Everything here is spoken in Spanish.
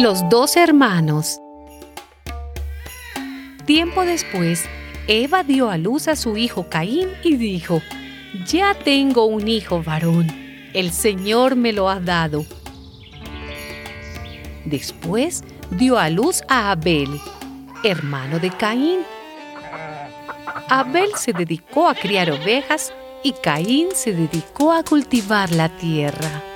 Los dos hermanos. Tiempo después, Eva dio a luz a su hijo Caín y dijo, Ya tengo un hijo varón, el Señor me lo ha dado. Después dio a luz a Abel, hermano de Caín. Abel se dedicó a criar ovejas y Caín se dedicó a cultivar la tierra.